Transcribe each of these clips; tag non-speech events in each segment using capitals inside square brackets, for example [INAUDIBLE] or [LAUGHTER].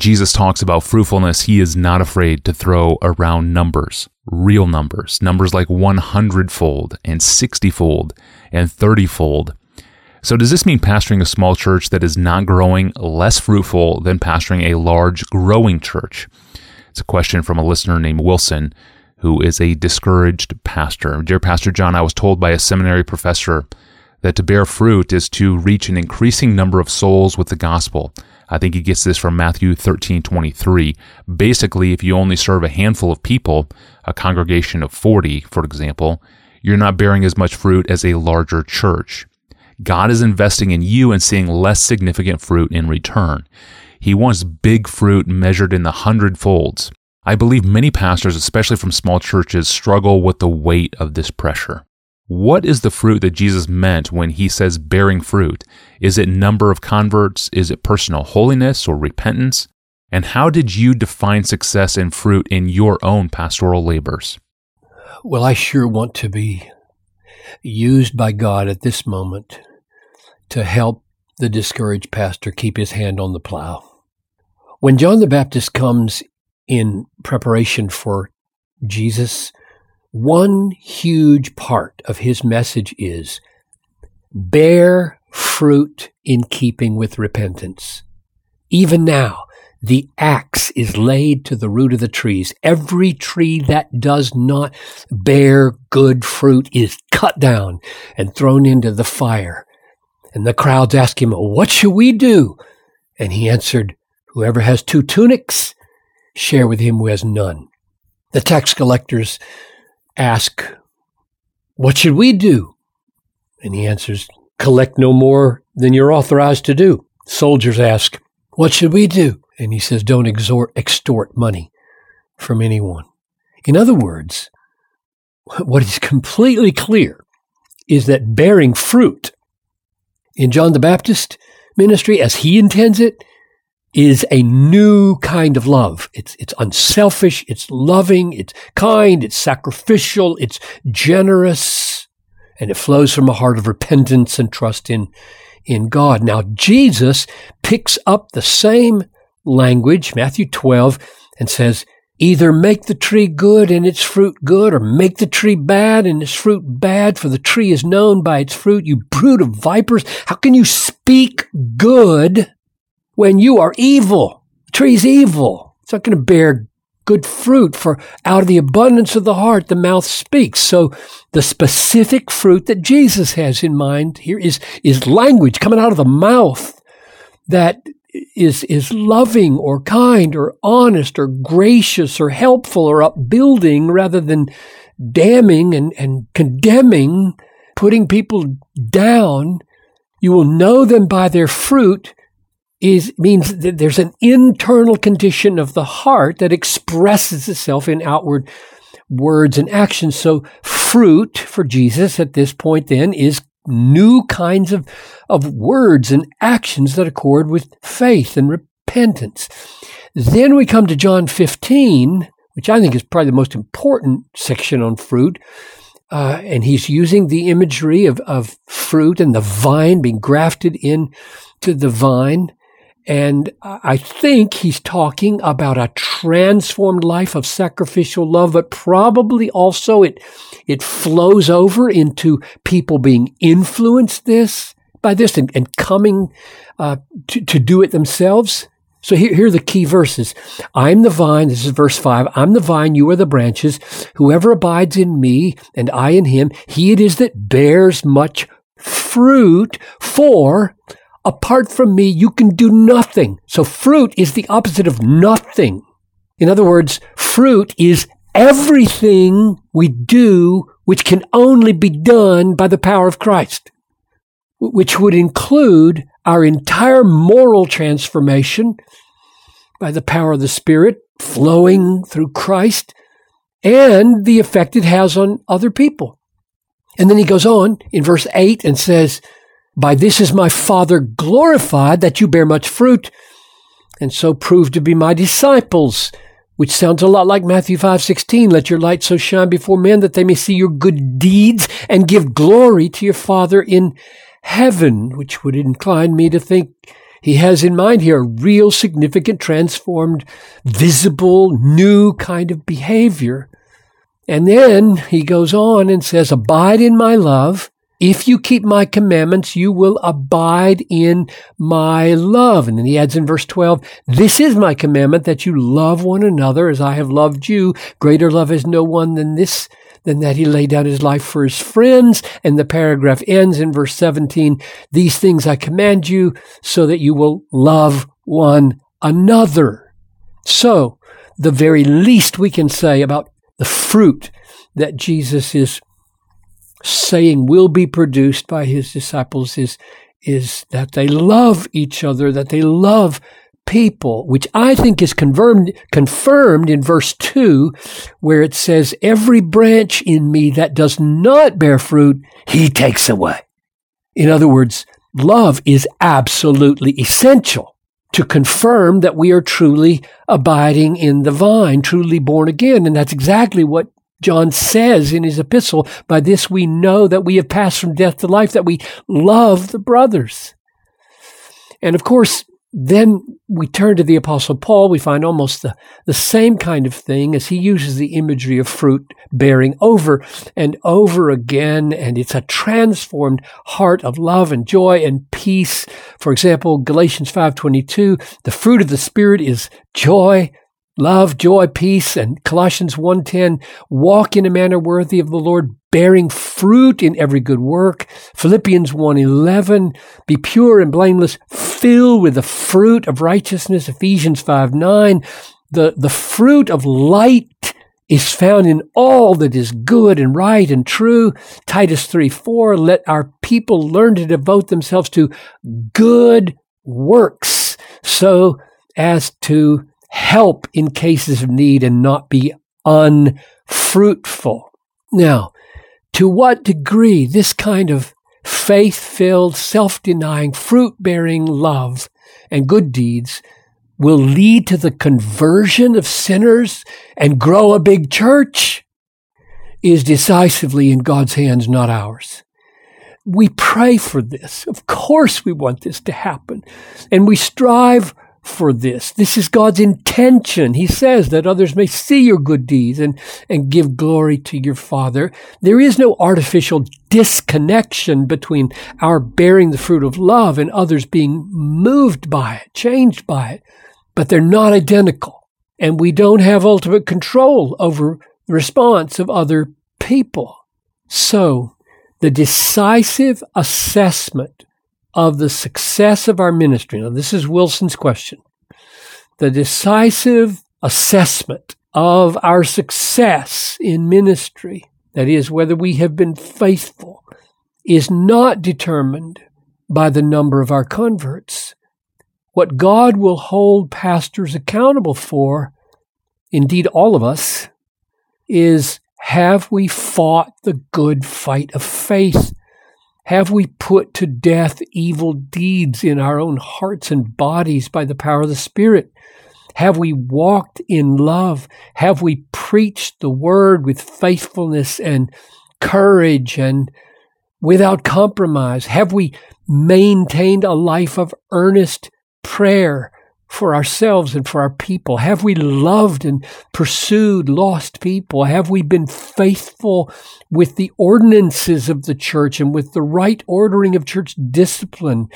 Jesus talks about fruitfulness, he is not afraid to throw around numbers, real numbers, numbers like 100 fold and 60 fold and 30 fold. So, does this mean pastoring a small church that is not growing less fruitful than pastoring a large growing church? It's a question from a listener named Wilson, who is a discouraged pastor. Dear Pastor John, I was told by a seminary professor that to bear fruit is to reach an increasing number of souls with the gospel. I think he gets this from Matthew 13 23. Basically, if you only serve a handful of people, a congregation of 40, for example, you're not bearing as much fruit as a larger church. God is investing in you and seeing less significant fruit in return. He wants big fruit measured in the hundredfolds. I believe many pastors, especially from small churches, struggle with the weight of this pressure. What is the fruit that Jesus meant when he says bearing fruit? Is it number of converts? Is it personal holiness or repentance? And how did you define success and fruit in your own pastoral labors? Well, I sure want to be used by God at this moment to help the discouraged pastor keep his hand on the plow. When John the Baptist comes in preparation for Jesus, one huge part of his message is bear fruit in keeping with repentance. Even now, the axe is laid to the root of the trees. Every tree that does not bear good fruit is cut down and thrown into the fire. And the crowds ask him, What shall we do? And he answered, Whoever has two tunics, share with him who has none. The tax collectors ask, What should we do? And he answers, Collect no more than you're authorized to do. Soldiers ask, What should we do? And he says, Don't extort, extort money from anyone. In other words, [LAUGHS] what is completely clear is that bearing fruit in John the Baptist ministry, as he intends it, is a new kind of love. It's, it's unselfish, it's loving, it's kind, it's sacrificial, it's generous, and it flows from a heart of repentance and trust in, in God. Now, Jesus picks up the same language, Matthew 12, and says, either make the tree good and its fruit good, or make the tree bad and its fruit bad, for the tree is known by its fruit. You brood of vipers, how can you speak good when you are evil. The tree's evil. It's not going to bear good fruit for out of the abundance of the heart the mouth speaks so the specific fruit that jesus has in mind here is is language coming out of the mouth that is is loving or kind or honest or gracious or helpful or upbuilding rather than damning and, and condemning putting people down you will know them by their fruit is means that there's an internal condition of the heart that expresses itself in outward words and actions. So fruit for Jesus at this point then is new kinds of, of words and actions that accord with faith and repentance. Then we come to John 15, which I think is probably the most important section on fruit. Uh, and he's using the imagery of, of fruit and the vine being grafted in to the vine. And I think he's talking about a transformed life of sacrificial love, but probably also it, it flows over into people being influenced this by this and, and coming uh, to, to do it themselves. So here, here are the key verses. I'm the vine. This is verse five. I'm the vine. You are the branches. Whoever abides in me and I in him, he it is that bears much fruit for apart from me, you can do nothing. So fruit is the opposite of nothing. In other words, fruit is everything we do which can only be done by the power of Christ, which would include our entire moral transformation by the power of the Spirit flowing through Christ and the effect it has on other people. And then he goes on in verse 8 and says, by this is my Father glorified that you bear much fruit, and so prove to be my disciples. Which sounds a lot like Matthew 5:16, let your light so shine before men that they may see your good deeds and give glory to your Father in heaven, which would incline me to think He has in mind here a real significant, transformed, visible, new kind of behavior. And then he goes on and says, Abide in my love. If you keep my commandments, you will abide in my love. And then he adds in verse 12, This is my commandment that you love one another as I have loved you. Greater love has no one than this than that he laid down his life for his friends. And the paragraph ends in verse 17. These things I command you so that you will love one another. So the very least we can say about the fruit that Jesus is saying will be produced by his disciples is, is that they love each other, that they love people, which I think is confirmed, confirmed in verse 2, where it says, Every branch in me that does not bear fruit, he takes away. In other words, love is absolutely essential to confirm that we are truly abiding in the vine, truly born again. And that's exactly what John says in his epistle. By this we know that we have passed from death to life, that we love the brothers. And of course, then we turn to the Apostle Paul. We find almost the, the same kind of thing as he uses the imagery of fruit bearing over and over again. And it's a transformed heart of love and joy and peace. For example, Galatians 5.22, the fruit of the Spirit is joy, love, joy, peace. And Colossians 1.10, walk in a manner worthy of the Lord, bearing fruit in every good work. Philippians 1:11, be pure and blameless, filled with the fruit of righteousness. Ephesians 5:9, the, the fruit of light is found in all that is good and right and true. Titus 3 4, let our people learn to devote themselves to good works so as to help in cases of need and not be unfruitful. Now, to what degree this kind of faith filled, self denying, fruit bearing love and good deeds will lead to the conversion of sinners and grow a big church is decisively in God's hands, not ours. We pray for this. Of course, we want this to happen. And we strive for this. This is God's intention. He says that others may see your good deeds and, and give glory to your Father. There is no artificial disconnection between our bearing the fruit of love and others being moved by it, changed by it, but they're not identical. And we don't have ultimate control over the response of other people. So the decisive assessment of the success of our ministry. Now, this is Wilson's question. The decisive assessment of our success in ministry, that is, whether we have been faithful, is not determined by the number of our converts. What God will hold pastors accountable for, indeed all of us, is have we fought the good fight of faith? Have we put to death evil deeds in our own hearts and bodies by the power of the Spirit? Have we walked in love? Have we preached the word with faithfulness and courage and without compromise? Have we maintained a life of earnest prayer for ourselves and for our people? Have we loved and pursued lost people? Have we been faithful with the ordinances of the church and with the right ordering of church discipline?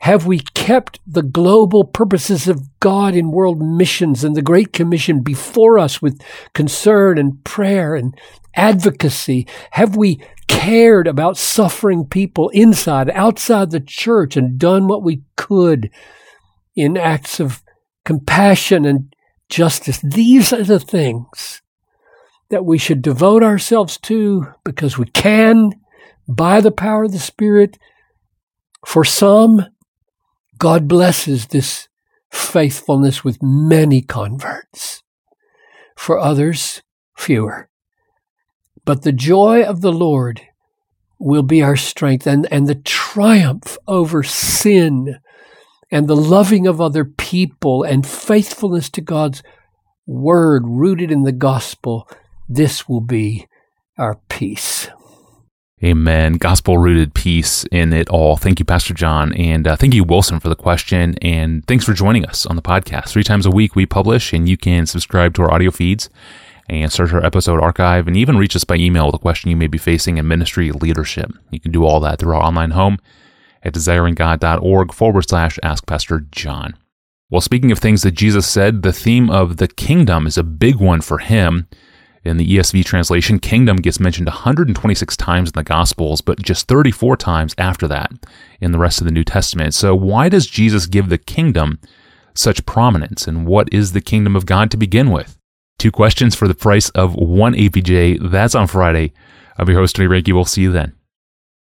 Have we kept the global purposes of God in world missions and the Great Commission before us with concern and prayer and advocacy? Have we cared about suffering people inside, outside the church and done what we could in acts of compassion and justice. These are the things that we should devote ourselves to because we can by the power of the Spirit. For some, God blesses this faithfulness with many converts. For others, fewer. But the joy of the Lord will be our strength and, and the triumph over sin and the loving of other people and faithfulness to God's word rooted in the gospel, this will be our peace. Amen. Gospel rooted peace in it all. Thank you, Pastor John. And uh, thank you, Wilson, for the question. And thanks for joining us on the podcast. Three times a week we publish, and you can subscribe to our audio feeds and search our episode archive and even reach us by email with a question you may be facing in ministry leadership. You can do all that through our online home at desiringgod.org forward slash ask Pastor John. Well, speaking of things that Jesus said, the theme of the kingdom is a big one for him. In the ESV translation, kingdom gets mentioned 126 times in the Gospels, but just 34 times after that in the rest of the New Testament. So, why does Jesus give the kingdom such prominence? And what is the kingdom of God to begin with? Two questions for the price of one APJ. That's on Friday. I'll be hosting Reinke. We'll see you then.